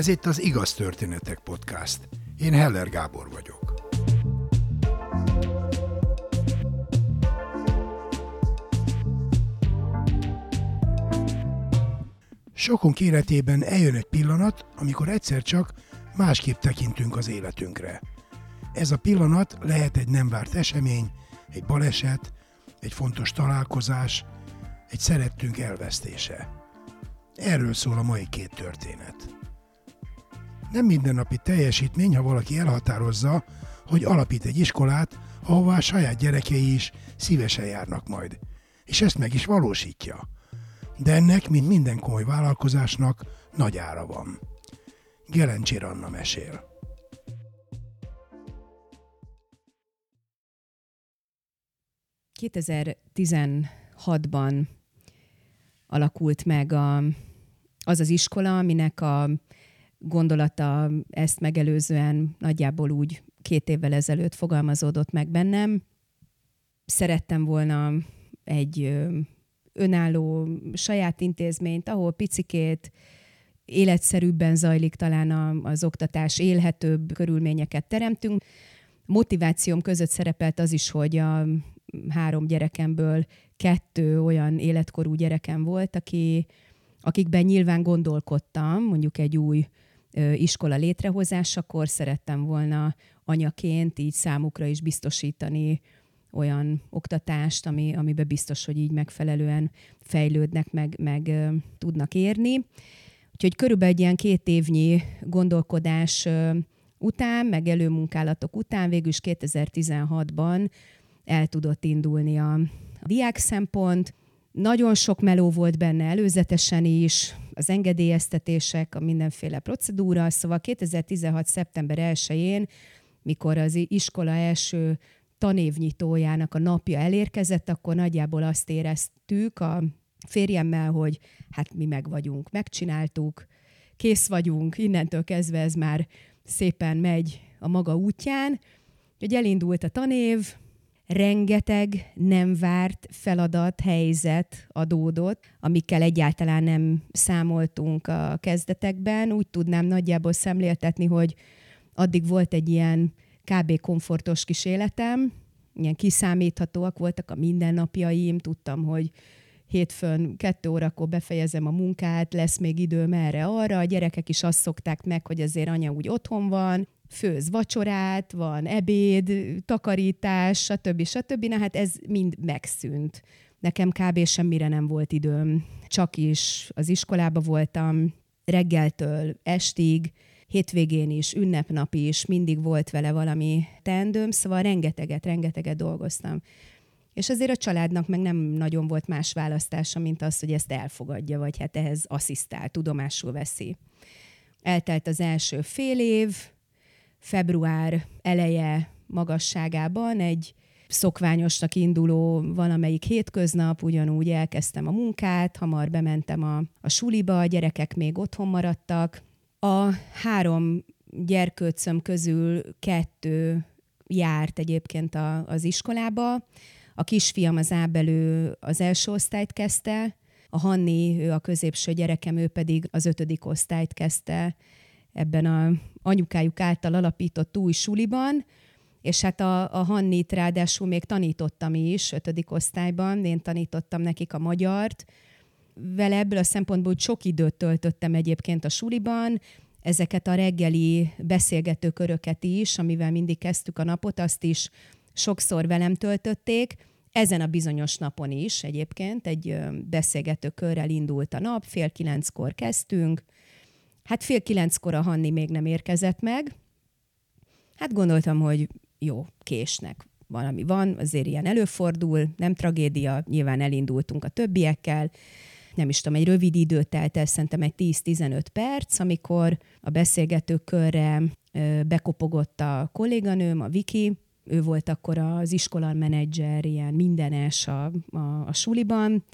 Ez itt az Igaz Történetek Podcast. Én Heller Gábor vagyok. Sokunk életében eljön egy pillanat, amikor egyszer csak másképp tekintünk az életünkre. Ez a pillanat lehet egy nem várt esemény, egy baleset, egy fontos találkozás, egy szerettünk elvesztése. Erről szól a mai két történet. Nem mindennapi teljesítmény, ha valaki elhatározza, hogy alapít egy iskolát, ahová a saját gyerekei is szívesen járnak majd. És ezt meg is valósítja. De ennek, mint minden komoly vállalkozásnak, nagy ára van. Gelencsér Anna mesél. ban alakult meg a, az az iskola, aminek a gondolata ezt megelőzően nagyjából úgy két évvel ezelőtt fogalmazódott meg bennem. Szerettem volna egy önálló saját intézményt, ahol picikét életszerűbben zajlik talán az oktatás, élhetőbb körülményeket teremtünk. Motivációm között szerepelt az is, hogy a három gyerekemből kettő olyan életkorú gyerekem volt, aki, akikben nyilván gondolkodtam, mondjuk egy új iskola létrehozásakor szerettem volna anyaként így számukra is biztosítani olyan oktatást, ami, amiben biztos, hogy így megfelelően fejlődnek, meg, meg tudnak érni. Úgyhogy körülbelül egy ilyen két évnyi gondolkodás után, meg előmunkálatok után, végül is 2016-ban el tudott indulni a, a diák szempont. Nagyon sok meló volt benne előzetesen is, az engedélyeztetések, a mindenféle procedúra, szóval 2016. szeptember 1-én, mikor az iskola első tanévnyitójának a napja elérkezett, akkor nagyjából azt éreztük a férjemmel, hogy hát mi meg vagyunk, megcsináltuk, kész vagyunk, innentől kezdve ez már szépen megy a maga útján, hogy elindult a tanév, rengeteg nem várt feladat, helyzet adódott, amikkel egyáltalán nem számoltunk a kezdetekben. Úgy tudnám nagyjából szemléltetni, hogy addig volt egy ilyen kb. komfortos kis életem, ilyen kiszámíthatóak voltak a mindennapjaim, tudtam, hogy hétfőn kettő órakor befejezem a munkát, lesz még időm erre arra, a gyerekek is azt szokták meg, hogy azért anya úgy otthon van, főz vacsorát, van ebéd, takarítás, stb. stb. Na hát ez mind megszűnt. Nekem kb. semmire nem volt időm. Csak is az iskolába voltam, reggeltől estig, hétvégén is, ünnepnap is, mindig volt vele valami teendőm, szóval rengeteget, rengeteget dolgoztam. És azért a családnak meg nem nagyon volt más választása, mint az, hogy ezt elfogadja, vagy hát ehhez asszisztál, tudomásul veszi. Eltelt az első fél év, február eleje magasságában egy szokványosnak induló valamelyik hétköznap, ugyanúgy elkezdtem a munkát, hamar bementem a, a suliba, a gyerekek még otthon maradtak. A három gyerkőcöm közül kettő járt egyébként a, az iskolába. A kisfiam az Ábelő az első osztályt kezdte, a Hanni, ő a középső gyerekem, ő pedig az ötödik osztályt kezdte ebben a anyukájuk által alapított új suliban, és hát a, a Hannit ráadásul még tanítottam is, ötödik osztályban, én tanítottam nekik a magyart. Vele ebből a szempontból sok időt töltöttem egyébként a suliban, ezeket a reggeli beszélgetőköröket is, amivel mindig kezdtük a napot, azt is sokszor velem töltötték. Ezen a bizonyos napon is egyébként egy beszélgetőkörrel indult a nap, fél kilenckor kezdtünk, Hát fél kilenckor a Hanni még nem érkezett meg. Hát gondoltam, hogy jó, késnek valami van, azért ilyen előfordul, nem tragédia, nyilván elindultunk a többiekkel, nem is tudom, egy rövid idő telt el, szerintem egy 10-15 perc, amikor a beszélgető körre bekopogott a kolléganőm, a Viki, ő volt akkor az iskola menedzser, ilyen mindenes a, a, a suliban,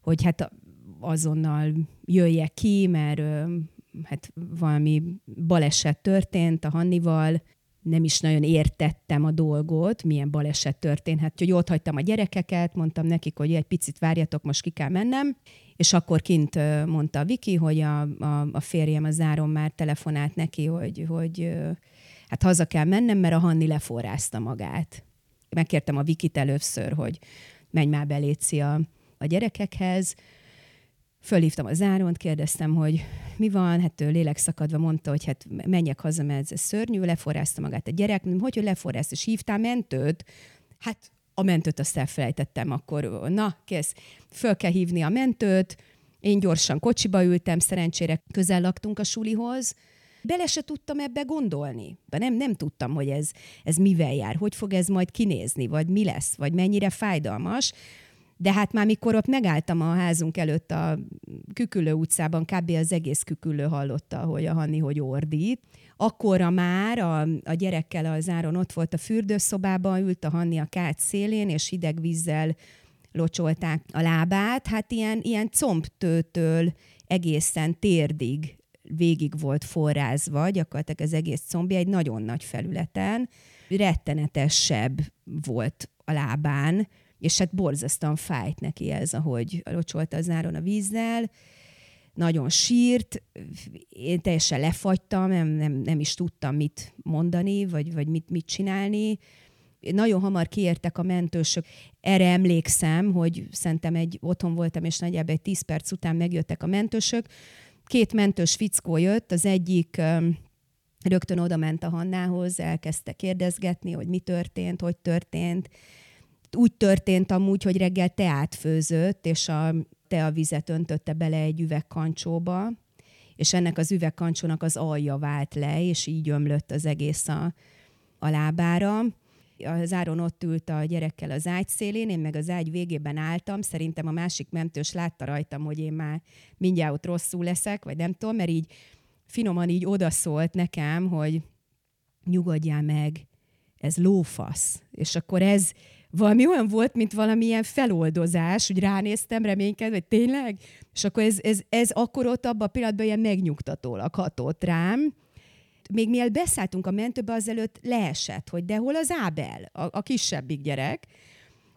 hogy hát azonnal jöjjek ki, mert hát valami baleset történt a Hannival, nem is nagyon értettem a dolgot, milyen baleset történhet. Hogy ott hagytam a gyerekeket, mondtam nekik, hogy egy picit várjatok, most ki kell mennem, és akkor kint mondta a Viki, hogy a, a, a férjem, a zárom már telefonált neki, hogy, hogy hát haza kell mennem, mert a Hanni leforrázta magát. Megkértem a Vikit először, hogy menj már beléci a, a gyerekekhez, Fölhívtam a záront, kérdeztem, hogy mi van, hát ő lélekszakadva mondta, hogy hát menjek haza, mert ez szörnyű, leforrázta magát a gyerek, hogy, hogy leforrázta, és hívtál mentőt? Hát a mentőt azt elfelejtettem akkor, na, kész, föl kell hívni a mentőt, én gyorsan kocsiba ültem, szerencsére közel laktunk a sulihoz, bele se tudtam ebbe gondolni. De nem, nem tudtam, hogy ez, ez mivel jár, hogy fog ez majd kinézni, vagy mi lesz, vagy mennyire fájdalmas. De hát már mikor ott megálltam a házunk előtt a Kükülő utcában, kb. az egész Kükülő hallotta, hogy a Hanni hogy ordít. Akkora már a, a gyerekkel az áron ott volt a fürdőszobában, ült a Hanni a kát szélén, és hideg vízzel locsolták a lábát. Hát ilyen, ilyen combtőtől egészen térdig végig volt forrázva, gyakorlatilag az egész combja egy nagyon nagy felületen, rettenetesebb volt a lábán, és hát borzasztóan fájt neki ez, ahogy locsolta az áron a vízzel, nagyon sírt, én teljesen lefagytam, nem, nem, nem is tudtam mit mondani, vagy, vagy mit, mit csinálni. Nagyon hamar kiértek a mentősök. Erre emlékszem, hogy szerintem egy otthon voltam, és nagyjából egy 10 perc után megjöttek a mentősök. Két mentős fickó jött, az egyik rögtön oda ment a Hannához, elkezdte kérdezgetni, hogy mi történt, hogy történt, úgy történt amúgy, hogy reggel teát főzött, és a teavizet öntötte bele egy üvegkancsóba, és ennek az üvegkancsónak az alja vált le, és így ömlött az egész a, a lábára. Az áron ott ült a gyerekkel az ágy szélén, én meg az ágy végében álltam, szerintem a másik mentős látta rajtam, hogy én már mindjárt ott rosszul leszek, vagy nem tudom, mert így finoman így odaszólt nekem, hogy nyugodjál meg, ez lófasz. És akkor ez, valami olyan volt, mint valamilyen feloldozás, hogy ránéztem, reménykedve, hogy tényleg? És akkor ez, ez, ez akkor ott abban a pillanatban ilyen megnyugtatólag hatott rám. Még mielőtt beszálltunk a mentőbe, azelőtt leesett, hogy de hol az Ábel, a, a kisebbik gyerek,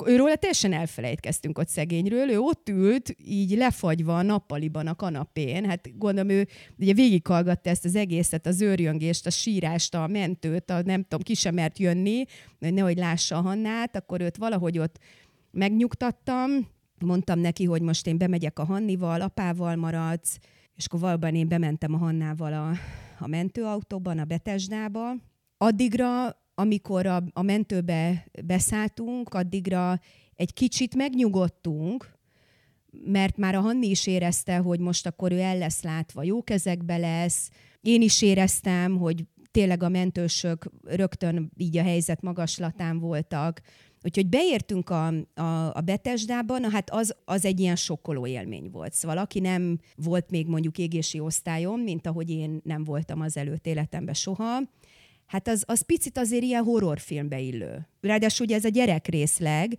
őről teljesen elfelejtkeztünk ott szegényről, ő ott ült, így lefagyva a nappaliban a kanapén, hát gondolom ő ugye végighallgatta ezt az egészet, az őrjöngést, a sírást, a mentőt, a nem tudom, ki sem mert jönni, nehogy lássa a Hannát, akkor őt valahogy ott megnyugtattam, mondtam neki, hogy most én bemegyek a Hannival, apával maradsz, és akkor valóban én bementem a Hannával a, a mentőautóban, a Betesdába. Addigra amikor a, a mentőbe beszálltunk, addigra egy kicsit megnyugodtunk, mert már a Hanni is érezte, hogy most akkor ő el lesz látva, jó kezekbe lesz. Én is éreztem, hogy tényleg a mentősök rögtön így a helyzet magaslatán voltak. Úgyhogy beértünk a, a, a Betesdában, hát az, az egy ilyen sokkoló élmény volt. Szóval aki nem volt még mondjuk égési osztályon, mint ahogy én nem voltam az előtt életemben soha, hát az, az picit azért ilyen horrorfilmbe illő. Ráadásul ugye ez a gyerekrészleg,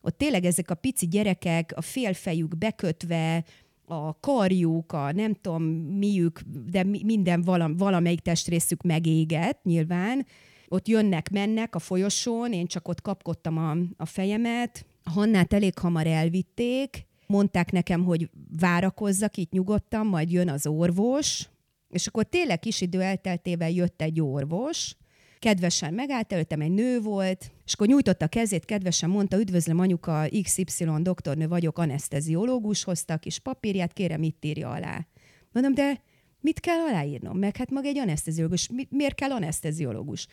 ott tényleg ezek a pici gyerekek, a félfejük bekötve, a karjuk, a nem tudom miük, de minden valam, valamelyik testrészük megégett nyilván. Ott jönnek, mennek a folyosón, én csak ott kapkodtam a, a fejemet. Hannát elég hamar elvitték, mondták nekem, hogy várakozzak itt nyugodtan, majd jön az orvos, és akkor tényleg kis idő elteltével jött egy orvos, kedvesen megállt, előttem egy nő volt, és akkor nyújtotta a kezét, kedvesen mondta, üdvözlöm anyuka, XY doktornő vagyok, anesteziológus, hozta a kis papírját, kérem itt írja alá. Mondom, de mit kell aláírnom? Meg hát maga egy anesteziológus. Mi, miért kell anesteziológus?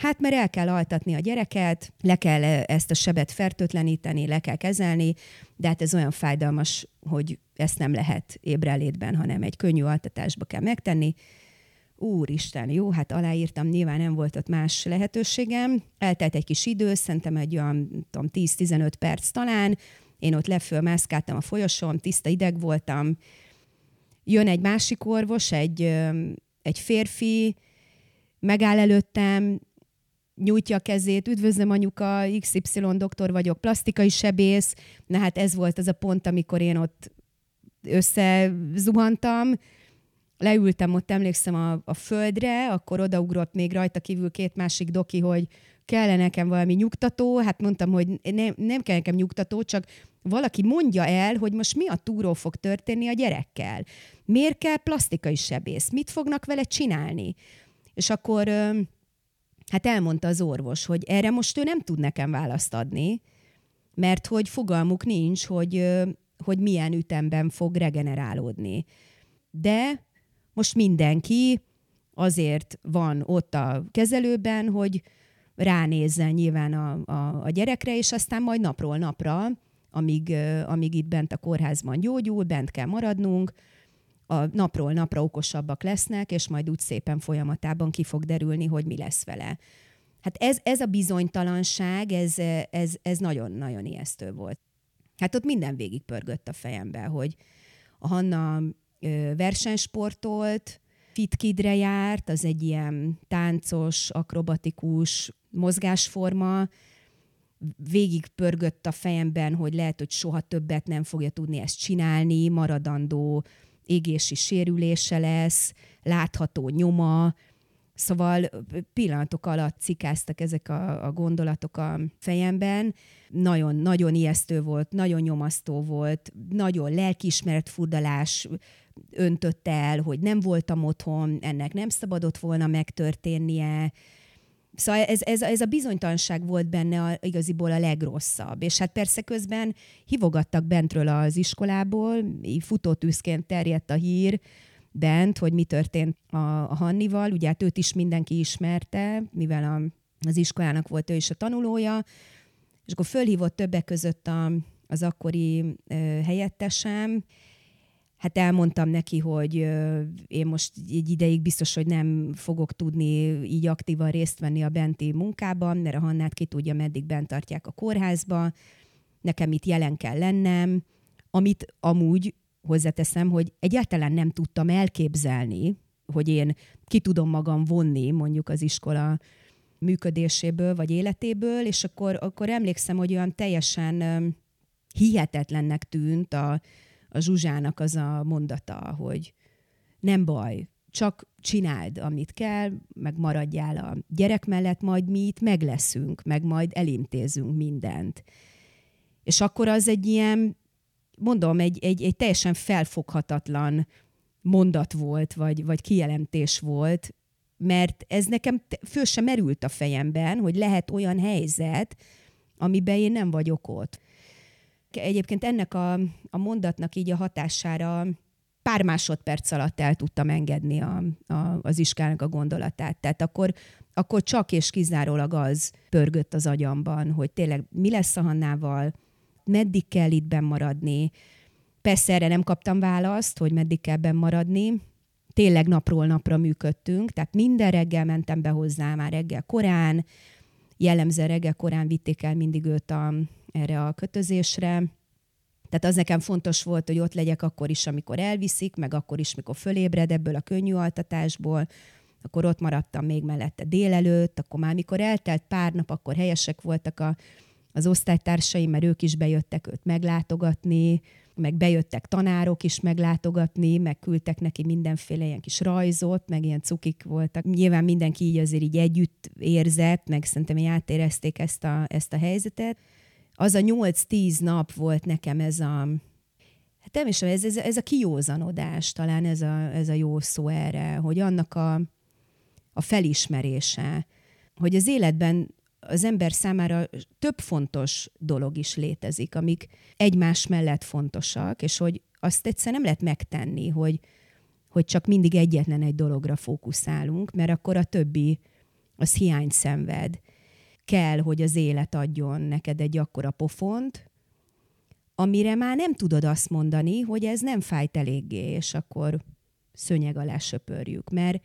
Hát mert el kell altatni a gyereket, le kell ezt a sebet fertőtleníteni, le kell kezelni, de hát ez olyan fájdalmas, hogy ezt nem lehet ébrelétben, hanem egy könnyű altatásba kell megtenni. Úristen, jó, hát aláírtam, nyilván nem volt ott más lehetőségem. Eltelt egy kis idő, szerintem egy olyan 10-15 perc talán. Én ott leföl mászkáltam a folyosón, tiszta ideg voltam. Jön egy másik orvos, egy, egy férfi, megáll előttem, nyújtja a kezét, üdvözlöm anyuka, XY doktor vagyok, plastikai sebész. Na hát ez volt az a pont, amikor én ott összezuhantam. leültem ott, emlékszem a, a földre, akkor odaugrott még rajta kívül két másik doki, hogy kellene nekem valami nyugtató, hát mondtam, hogy ne, nem kell nekem nyugtató, csak valaki mondja el, hogy most mi a túró fog történni a gyerekkel. Miért kell plastikai sebész? Mit fognak vele csinálni? És akkor hát elmondta az orvos, hogy erre most ő nem tud nekem választ adni, mert hogy fogalmuk nincs, hogy, hogy milyen ütemben fog regenerálódni. De most mindenki azért van ott a kezelőben, hogy ránézzen nyilván a, a, a gyerekre, és aztán majd napról napra, amíg, amíg itt bent a kórházban gyógyul, bent kell maradnunk, a napról napra okosabbak lesznek, és majd úgy szépen folyamatában ki fog derülni, hogy mi lesz vele. Hát ez, ez a bizonytalanság, ez, ez, ez nagyon-nagyon ijesztő volt. Hát ott minden végig pörgött a fejembe, hogy a Hanna versenysportolt, fitkidre járt, az egy ilyen táncos, akrobatikus mozgásforma, végig pörgött a fejemben, hogy lehet, hogy soha többet nem fogja tudni ezt csinálni, maradandó égési sérülése lesz, látható nyoma, Szóval pillanatok alatt cikáztak ezek a, a gondolatok a fejemben. Nagyon, nagyon ijesztő volt, nagyon nyomasztó volt, nagyon lelkiismeret furdalás öntött el, hogy nem voltam otthon, ennek nem szabadott volna megtörténnie. Szóval ez, ez, ez a bizonytalanság volt benne a, igaziból a legrosszabb. És hát persze közben hívogattak bentről az iskolából, futótűzként terjedt a hír, bent, hogy mi történt a, a Hannival. Ugye hát őt is mindenki ismerte, mivel a, az iskolának volt ő is a tanulója, és akkor fölhívott többek között a, az akkori ö, helyettesem, hát elmondtam neki, hogy én most egy ideig biztos, hogy nem fogok tudni így aktívan részt venni a benti munkában, mert a Hannát ki tudja, meddig bent tartják a kórházba, nekem itt jelen kell lennem, amit amúgy hozzáteszem, hogy egyáltalán nem tudtam elképzelni, hogy én ki tudom magam vonni mondjuk az iskola működéséből vagy életéből, és akkor, akkor emlékszem, hogy olyan teljesen hihetetlennek tűnt a, a Zsuzsának az a mondata, hogy nem baj, csak csináld, amit kell, meg maradjál a gyerek mellett, majd mi itt megleszünk, meg majd elintézünk mindent. És akkor az egy ilyen mondom, egy, egy, egy teljesen felfoghatatlan mondat volt, vagy, vagy kijelentés volt, mert ez nekem föl sem merült a fejemben, hogy lehet olyan helyzet, amiben én nem vagyok ott. Egyébként ennek a, a mondatnak így a hatására pár másodperc alatt el tudtam engedni a, a, az iskának a gondolatát. Tehát akkor, akkor csak és kizárólag az pörgött az agyamban, hogy tényleg mi lesz a Hannával, meddig kell itt maradni. Persze erre nem kaptam választ, hogy meddig kell benn maradni. Tényleg napról napra működtünk, tehát minden reggel mentem be hozzá, már reggel korán, jellemző reggel korán vitték el mindig őt a, erre a kötözésre. Tehát az nekem fontos volt, hogy ott legyek akkor is, amikor elviszik, meg akkor is, mikor fölébred ebből a könnyű altatásból, akkor ott maradtam még mellette délelőtt, akkor már mikor eltelt pár nap, akkor helyesek voltak a az osztálytársaim, mert ők is bejöttek őt meglátogatni, meg bejöttek tanárok is meglátogatni, meg küldtek neki mindenféle ilyen kis rajzot, meg ilyen cukik voltak. Nyilván mindenki így azért így együtt érzett, meg szerintem így átérezték ezt a, ezt a helyzetet. Az a 8-10 nap volt nekem ez a, hát nem is, ez, ez, ez a kiózanodás, talán ez a, ez a jó szó erre, hogy annak a, a felismerése, hogy az életben az ember számára több fontos dolog is létezik, amik egymás mellett fontosak, és hogy azt egyszer nem lehet megtenni, hogy, hogy csak mindig egyetlen egy dologra fókuszálunk, mert akkor a többi az hiány szenved. Kell, hogy az élet adjon neked egy akkora pofont, amire már nem tudod azt mondani, hogy ez nem fájt eléggé, és akkor szönyeg alá söpörjük. Mert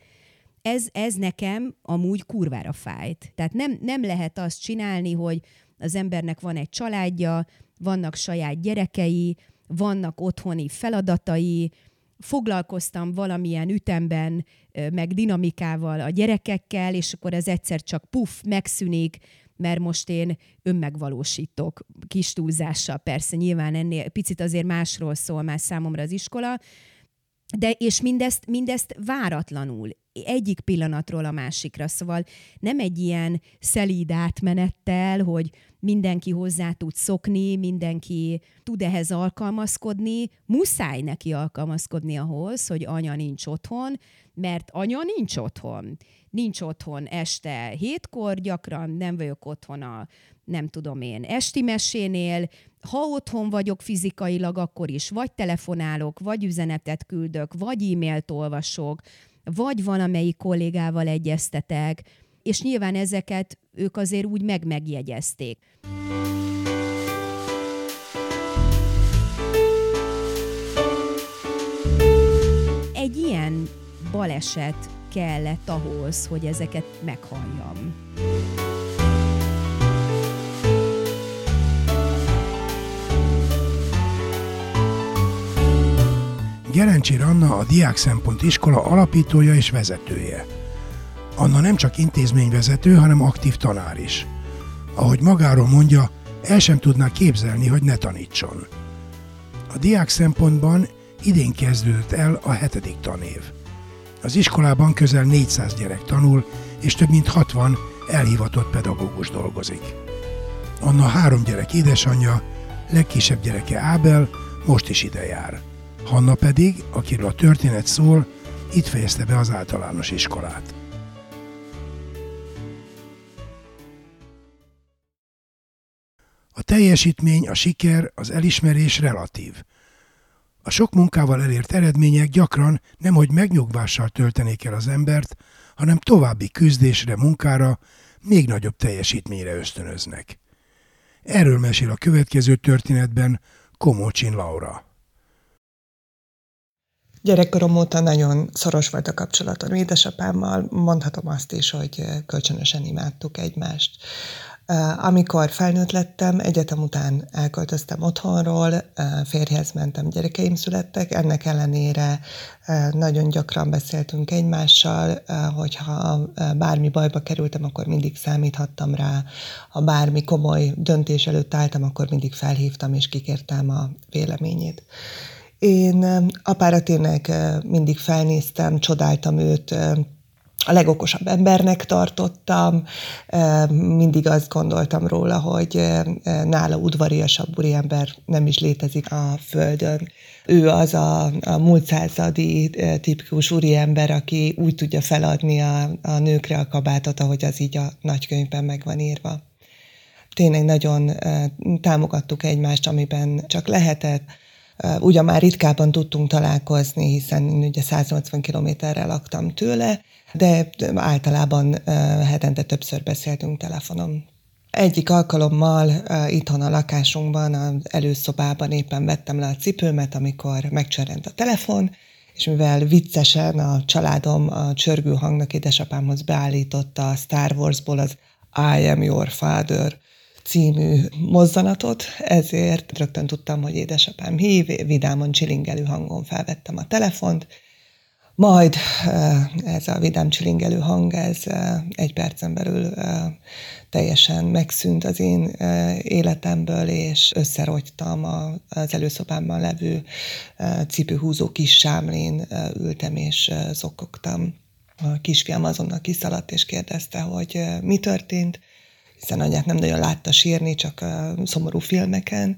ez, ez nekem amúgy kurvára fájt. Tehát nem, nem lehet azt csinálni, hogy az embernek van egy családja, vannak saját gyerekei, vannak otthoni feladatai, foglalkoztam valamilyen ütemben, meg dinamikával a gyerekekkel, és akkor ez egyszer csak puff, megszűnik, mert most én önmegvalósítok kis túlzással. Persze nyilván ennél picit azért másról szól már számomra az iskola, de és mindezt, mindezt váratlanul, egyik pillanatról a másikra. Szóval nem egy ilyen szelíd átmenettel, hogy mindenki hozzá tud szokni, mindenki tud ehhez alkalmazkodni, muszáj neki alkalmazkodni ahhoz, hogy anya nincs otthon, mert anya nincs otthon. Nincs otthon este hétkor, gyakran nem vagyok otthon a nem tudom én, esti mesénél, ha otthon vagyok fizikailag, akkor is vagy telefonálok, vagy üzenetet küldök, vagy e-mailt olvasok, vagy valamelyik kollégával egyeztetek, és nyilván ezeket ők azért úgy meg-megjegyezték. Egy ilyen baleset kellett ahhoz, hogy ezeket meghalljam. Gerencsér Anna a Diák Szempont Iskola alapítója és vezetője. Anna nem csak intézményvezető, hanem aktív tanár is. Ahogy magáról mondja, el sem tudná képzelni, hogy ne tanítson. A diák szempontban idén kezdődött el a hetedik tanév. Az iskolában közel 400 gyerek tanul, és több mint 60 elhivatott pedagógus dolgozik. Anna három gyerek édesanyja, legkisebb gyereke Ábel most is ide jár. Hanna pedig, akiről a történet szól, itt fejezte be az általános iskolát. A teljesítmény, a siker, az elismerés relatív. A sok munkával elért eredmények gyakran nemhogy megnyugvással töltenék el az embert, hanem további küzdésre, munkára, még nagyobb teljesítményre ösztönöznek. Erről mesél a következő történetben Komocsin Laura. Gyerekkorom óta nagyon szoros volt a kapcsolatom édesapámmal, mondhatom azt is, hogy kölcsönösen imádtuk egymást. Amikor felnőtt lettem, egyetem után elköltöztem otthonról, férjhez mentem, gyerekeim születtek, ennek ellenére nagyon gyakran beszéltünk egymással, hogyha bármi bajba kerültem, akkor mindig számíthattam rá, ha bármi komoly döntés előtt álltam, akkor mindig felhívtam és kikértem a véleményét. Én apára tényleg mindig felnéztem, csodáltam őt, a legokosabb embernek tartottam, mindig azt gondoltam róla, hogy nála udvariasabb úriember nem is létezik a Földön. Ő az a, a múlt századi tipikus úriember, aki úgy tudja feladni a, a nőkre a kabátot, ahogy az így a nagykönyvben meg van írva. Tényleg nagyon támogattuk egymást, amiben csak lehetett Ugyan már ritkábban tudtunk találkozni, hiszen ugye 180 kilométerre laktam tőle, de általában hetente többször beszéltünk telefonon. Egyik alkalommal itthon a lakásunkban, az előszobában éppen vettem le a cipőmet, amikor megcsörrent a telefon, és mivel viccesen a családom a csörgő hangnak édesapámhoz beállította a Star Warsból az I am your father című mozzanatot, ezért rögtön tudtam, hogy édesapám hív, vidámon csilingelő hangon felvettem a telefont, majd ez a vidám csilingelő hang, ez egy percen belül teljesen megszűnt az én életemből, és összerogytam az előszobámban levő cipőhúzó kis sámlén ültem és zokogtam. A kisfiam azonnal kiszaladt és kérdezte, hogy mi történt, hiszen anyát nem nagyon látta sírni, csak szomorú filmeken,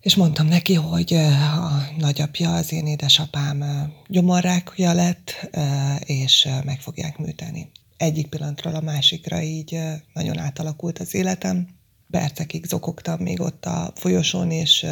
és mondtam neki, hogy a nagyapja, az én édesapám gyomorrákja lett, és meg fogják műteni. Egyik pillanatról a másikra így nagyon átalakult az életem. Percekig zokogtam még ott a folyosón, és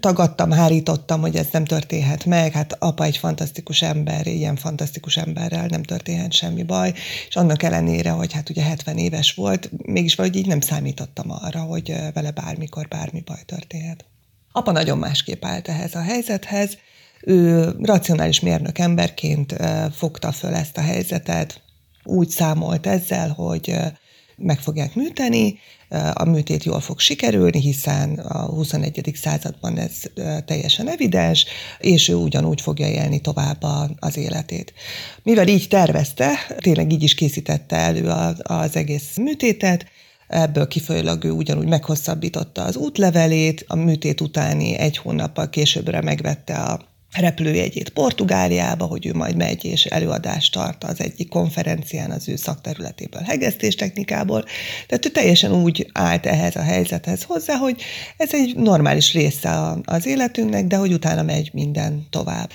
tagadtam, hárítottam, hogy ez nem történhet meg, hát apa egy fantasztikus ember, ilyen fantasztikus emberrel nem történhet semmi baj, és annak ellenére, hogy hát ugye 70 éves volt, mégis valahogy így nem számítottam arra, hogy vele bármikor bármi baj történhet. Apa nagyon másképp állt ehhez a helyzethez, ő racionális mérnök emberként fogta föl ezt a helyzetet, úgy számolt ezzel, hogy meg fogják műteni, a műtét jól fog sikerülni, hiszen a 21. században ez teljesen evidens, és ő ugyanúgy fogja élni tovább az életét. Mivel így tervezte, tényleg így is készítette elő az egész műtétet, Ebből kifolyólag ő ugyanúgy meghosszabbította az útlevelét, a műtét utáni egy hónappal későbbre megvette a repülőjegyét Portugáliába, hogy ő majd megy és előadást tart az egyik konferencián az ő szakterületéből, hegesztéstechnikából. Tehát ő teljesen úgy állt ehhez a helyzethez hozzá, hogy ez egy normális része az életünknek, de hogy utána megy minden tovább.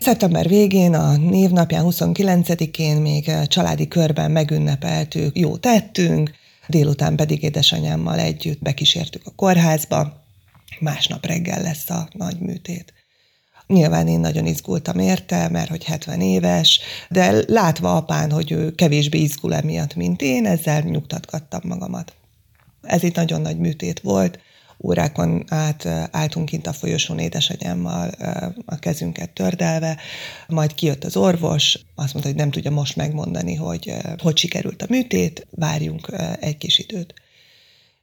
Szeptember végén, a névnapján 29-én még családi körben megünnepeltük, jó tettünk, délután pedig édesanyámmal együtt bekísértük a kórházba, másnap reggel lesz a nagy műtét. Nyilván én nagyon izgultam érte, mert hogy 70 éves, de látva apán, hogy ő kevésbé izgul emiatt, mint én, ezzel nyugtatgattam magamat. Ez egy nagyon nagy műtét volt, órákon át álltunk kint a folyosón édesanyámmal a kezünket tördelve, majd kijött az orvos, azt mondta, hogy nem tudja most megmondani, hogy hogy sikerült a műtét, várjunk egy kis időt.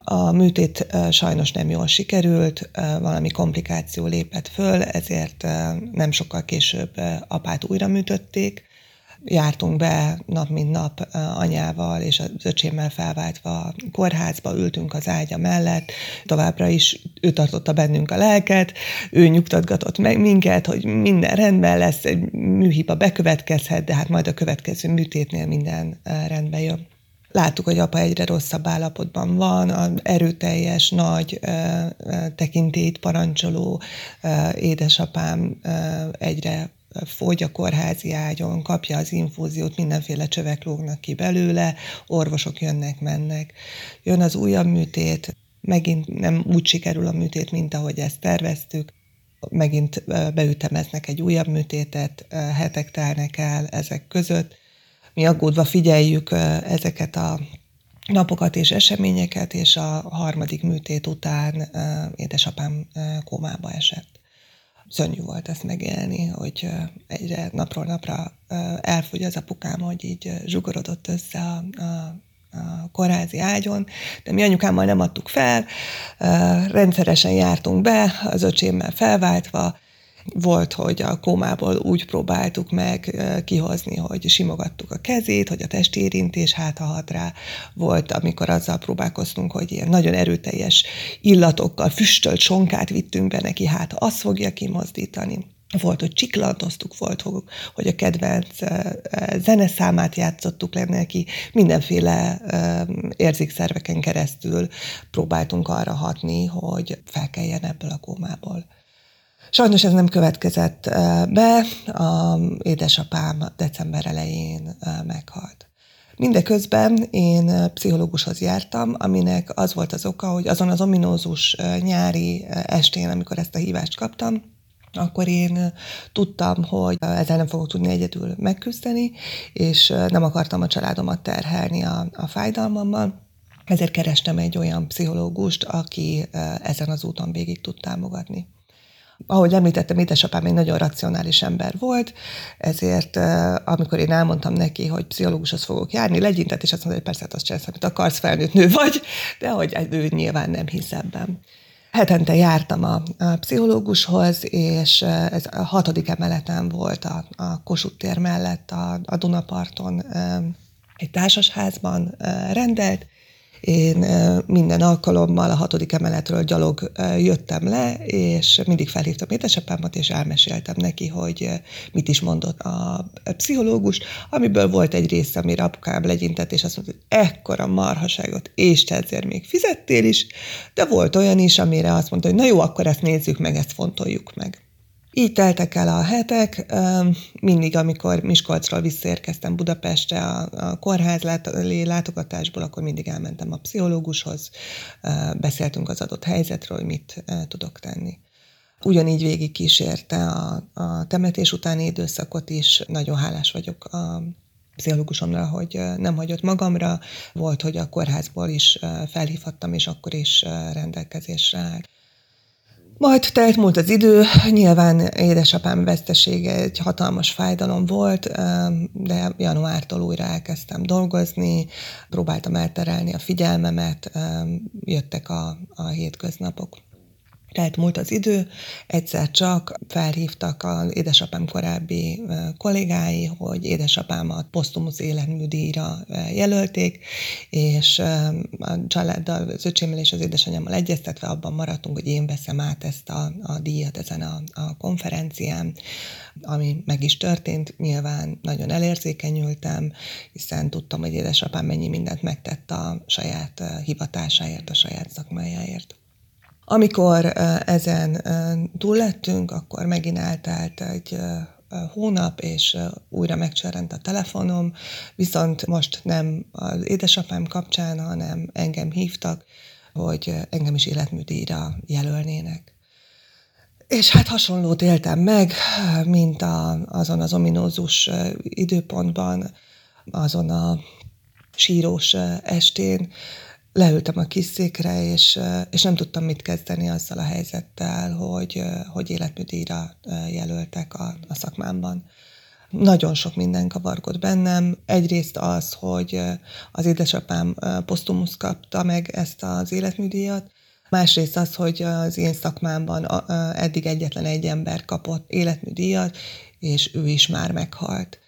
A műtét sajnos nem jól sikerült, valami komplikáció lépett föl, ezért nem sokkal később apát újra műtötték. Jártunk be nap mint nap anyával és az öcsémmel felváltva kórházba, ültünk az ágya mellett, továbbra is ő tartotta bennünk a lelket, ő nyugtatgatott meg minket, hogy minden rendben lesz, egy műhiba bekövetkezhet, de hát majd a következő műtétnél minden rendbe jön. Láttuk, hogy apa egyre rosszabb állapotban van, a erőteljes, nagy tekintét parancsoló édesapám egyre fogy a kórházi ágyon, kapja az infúziót, mindenféle csövek lógnak ki belőle, orvosok jönnek, mennek. Jön az újabb műtét, megint nem úgy sikerül a műtét, mint ahogy ezt terveztük, megint beütemeznek egy újabb műtétet, hetek telnek el ezek között, mi aggódva figyeljük ezeket a napokat és eseményeket, és a harmadik műtét után édesapám kómába esett. Szörnyű volt ezt megélni, hogy egyre napról napra elfogy az apukám, hogy így zsugorodott össze a, a a kórházi ágyon, de mi anyukámmal nem adtuk fel, rendszeresen jártunk be, az öcsémmel felváltva, volt, hogy a kómából úgy próbáltuk meg kihozni, hogy simogattuk a kezét, hogy a testérintés hát hat rá. Volt, amikor azzal próbálkoztunk, hogy ilyen nagyon erőteljes illatokkal füstölt sonkát vittünk be neki, hát azt fogja kimozdítani. Volt, hogy csiklantoztuk, volt, hogy a kedvenc zeneszámát játszottuk le neki, mindenféle érzékszerveken keresztül próbáltunk arra hatni, hogy felkeljen ebből a kómából. Sajnos ez nem következett be, a édesapám december elején meghalt. Mindeközben én pszichológushoz jártam, aminek az volt az oka, hogy azon az ominózus nyári estén, amikor ezt a hívást kaptam, akkor én tudtam, hogy ezzel nem fogok tudni egyedül megküzdeni, és nem akartam a családomat terhelni a, a fájdalmammal, ezért kerestem egy olyan pszichológust, aki ezen az úton végig tud támogatni. Ahogy említettem, édesapám egy nagyon racionális ember volt, ezért amikor én elmondtam neki, hogy pszichológushoz fogok járni, legyintett, és azt mondta, hogy persze, hát azt csinálsz, amit akarsz, felnőtt nő vagy, de hogy ő nyilván nem hisz ebben. Hetente jártam a, pszichológushoz, és ez a hatodik emeleten volt a, a Kossuth tér mellett a, a Dunaparton egy társasházban rendelt, én minden alkalommal a hatodik emeletről gyalog jöttem le, és mindig felhívtam édesapámat, és elmeséltem neki, hogy mit is mondott a pszichológus, amiből volt egy része, amire apukám legyintett, és azt mondta, hogy ekkora marhaságot, és ezért még fizettél is, de volt olyan is, amire azt mondta, hogy na jó, akkor ezt nézzük meg, ezt fontoljuk meg. Így teltek el a hetek, mindig, amikor Miskolcról visszaérkeztem Budapestre a, a kórház látogatásból, akkor mindig elmentem a pszichológushoz, beszéltünk az adott helyzetről, hogy mit tudok tenni. Ugyanígy végig kísérte a, a temetés utáni időszakot is. Nagyon hálás vagyok a pszichológusomra, hogy nem hagyott magamra. Volt, hogy a kórházból is felhívhattam, és akkor is rendelkezésre állt. Majd telt múlt az idő, nyilván édesapám vesztesége egy hatalmas fájdalom volt, de januártól újra elkezdtem dolgozni, próbáltam elterelni a figyelmemet, jöttek a, a hétköznapok. Tehát múlt az idő, egyszer csak felhívtak az édesapám korábbi kollégái, hogy édesapámat posztumusz életműdíjra jelölték, és a családdal, az öcsémmel és az édesanyámmal egyeztetve abban maradtunk, hogy én veszem át ezt a, a díjat ezen a, a konferencián, ami meg is történt. Nyilván nagyon elérzékenyültem, hiszen tudtam, hogy édesapám mennyi mindent megtett a saját hivatásáért, a saját szakmájáért. Amikor ezen túl lettünk, akkor megint eltelt egy hónap, és újra megcserent a telefonom, viszont most nem az édesapám kapcsán, hanem engem hívtak, hogy engem is életműdíjra jelölnének. És hát hasonlót éltem meg, mint a, azon az ominózus időpontban, azon a sírós estén, leültem a kis székre, és, és nem tudtam mit kezdeni azzal a helyzettel, hogy, hogy életműdíjra jelöltek a, a szakmámban. Nagyon sok minden kavargott bennem. Egyrészt az, hogy az édesapám posztumusz kapta meg ezt az életműdíjat, Másrészt az, hogy az én szakmámban eddig egyetlen egy ember kapott életműdíjat, és ő is már meghalt.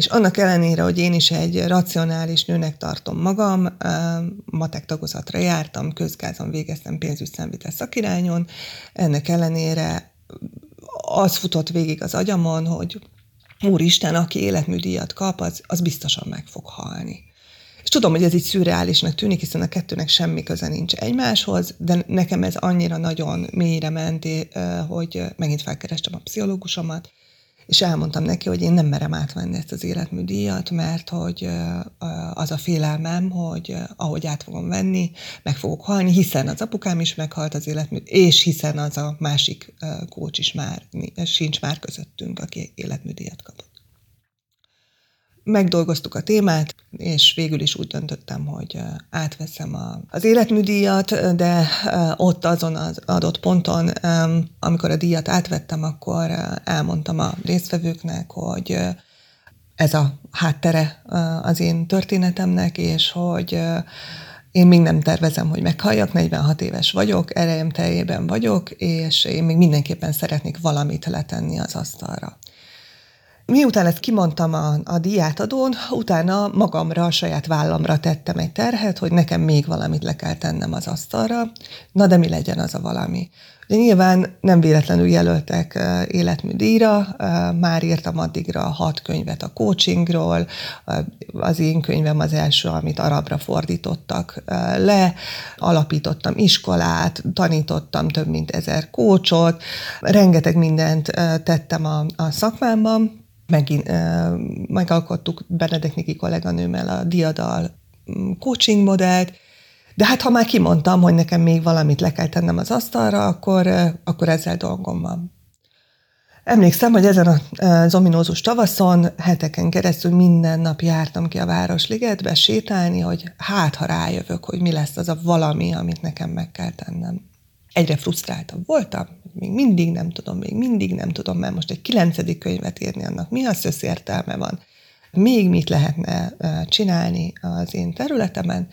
És annak ellenére, hogy én is egy racionális nőnek tartom magam, matek tagozatra jártam, közgázon végeztem pénzügyszámvitel szakirányon, ennek ellenére az futott végig az agyamon, hogy úristen, aki életműdíjat kap, az, az biztosan meg fog halni. És tudom, hogy ez így szürreálisnak tűnik, hiszen a kettőnek semmi köze nincs egymáshoz, de nekem ez annyira nagyon mélyre ment, hogy megint felkerestem a pszichológusomat, és elmondtam neki, hogy én nem merem átvenni ezt az életműdíjat, mert hogy az a félelmem, hogy ahogy át fogom venni, meg fogok halni, hiszen az apukám is meghalt az életmű, és hiszen az a másik kócs is már, sincs már közöttünk, aki életműdíjat kapott megdolgoztuk a témát, és végül is úgy döntöttem, hogy átveszem a, az életműdíjat, de ott azon az adott ponton, amikor a díjat átvettem, akkor elmondtam a résztvevőknek, hogy ez a háttere az én történetemnek, és hogy én még nem tervezem, hogy meghalljak, 46 éves vagyok, erejem teljében vagyok, és én még mindenképpen szeretnék valamit letenni az asztalra. Miután ezt kimondtam a, a diátadón, utána magamra, a saját vállamra tettem egy terhet, hogy nekem még valamit le kell tennem az asztalra. Na de mi legyen az a valami? De nyilván nem véletlenül jelöltek életműdíjra, már írtam addigra hat könyvet a coachingról, az én könyvem az első, amit arabra fordítottak le, alapítottam iskolát, tanítottam több mint ezer kócsot, rengeteg mindent tettem a, a szakmámban, megint megalkottuk Benedek Niki kolléganőmmel a diadal mm, coaching modellt, de hát ha már kimondtam, hogy nekem még valamit le kell tennem az asztalra, akkor, akkor ezzel dolgom van. Emlékszem, hogy ezen az ominózus tavaszon heteken keresztül minden nap jártam ki a Városligetbe sétálni, hogy hát ha rájövök, hogy mi lesz az a valami, amit nekem meg kell tennem. Egyre frusztráltabb voltam, még mindig nem tudom, még mindig nem tudom, mert most egy kilencedik könyvet írni, annak mi az összértelme van, még mit lehetne csinálni az én területemen,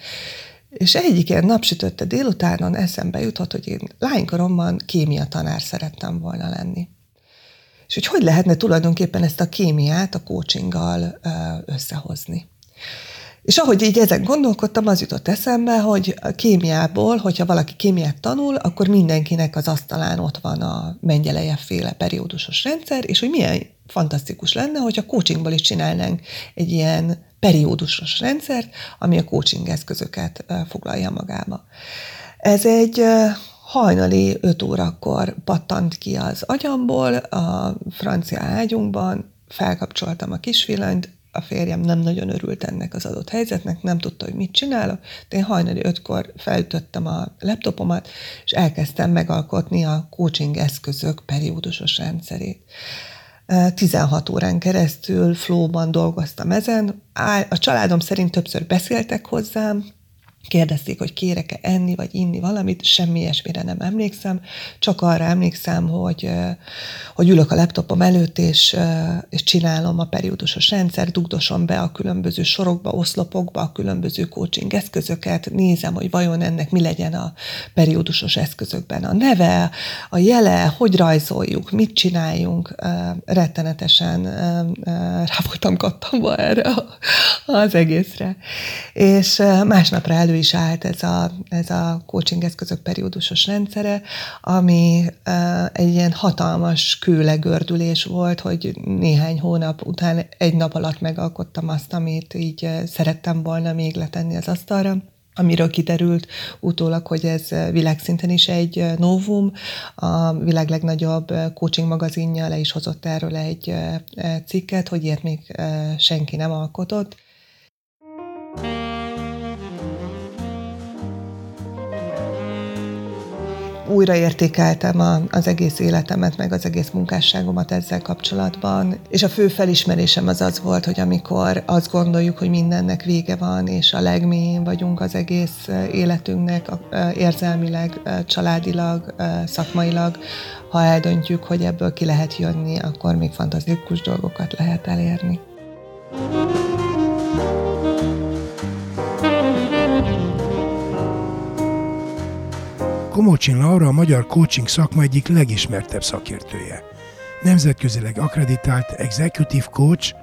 és egyik ilyen napsütötte délutánon eszembe jutott, hogy én lánykoromban kémia tanár szerettem volna lenni. És hogy hogy lehetne tulajdonképpen ezt a kémiát a coachinggal összehozni. És ahogy így ezen gondolkodtam, az jutott eszembe, hogy a kémiából, hogyha valaki kémiát tanul, akkor mindenkinek az asztalán ott van a mengyeleje féle periódusos rendszer, és hogy milyen fantasztikus lenne, hogyha coachingból is csinálnánk egy ilyen periódusos rendszert, ami a coaching eszközöket foglalja magába. Ez egy hajnali 5 órakor pattant ki az agyamból, a francia ágyunkban, felkapcsoltam a kisvillanyt, a férjem nem nagyon örült ennek az adott helyzetnek, nem tudta, hogy mit csinálok, de én hajnali ötkor felütöttem a laptopomat, és elkezdtem megalkotni a coaching eszközök periódusos rendszerét. 16 órán keresztül flóban dolgoztam ezen. A családom szerint többször beszéltek hozzám, kérdezték, hogy kérek-e enni vagy inni valamit, semmi ilyesmire nem emlékszem, csak arra emlékszem, hogy, hogy ülök a laptopom előtt, és, és csinálom a periódusos rendszer, dugdosom be a különböző sorokba, oszlopokba a különböző coaching eszközöket, nézem, hogy vajon ennek mi legyen a periódusos eszközökben a neve, a jele, hogy rajzoljuk, mit csináljunk, rettenetesen rá voltam kattamba erre az egészre. És másnapra elő is állt ez a, ez a coaching eszközök periódusos rendszere, ami egy ilyen hatalmas kőlegördülés volt, hogy néhány hónap után egy nap alatt megalkottam azt, amit így szerettem volna még letenni az asztalra amiről kiderült utólag, hogy ez világszinten is egy novum. A világ legnagyobb coaching magazinja le is hozott erről egy cikket, hogy ilyet még senki nem alkotott. Újraértékeltem a, az egész életemet, meg az egész munkásságomat ezzel kapcsolatban, és a fő felismerésem az az volt, hogy amikor azt gondoljuk, hogy mindennek vége van, és a legmélyén vagyunk az egész életünknek, érzelmileg, családilag, szakmailag, ha eldöntjük, hogy ebből ki lehet jönni, akkor még fantasztikus dolgokat lehet elérni. thank you Komocsin Laura a magyar coaching szakma egyik legismertebb szakértője. Nemzetközileg akreditált executive coach,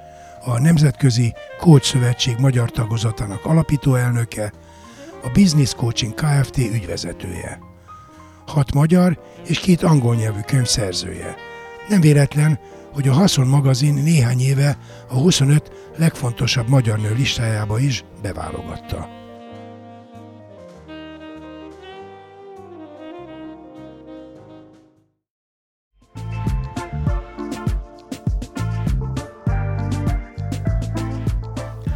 a Nemzetközi Coach Szövetség magyar tagozatának alapító elnöke, a Business Coaching Kft. ügyvezetője. Hat magyar és két angol nyelvű könyv szerzője. Nem véletlen, hogy a Haszon magazin néhány éve a 25 legfontosabb magyar nő listájába is beválogatta.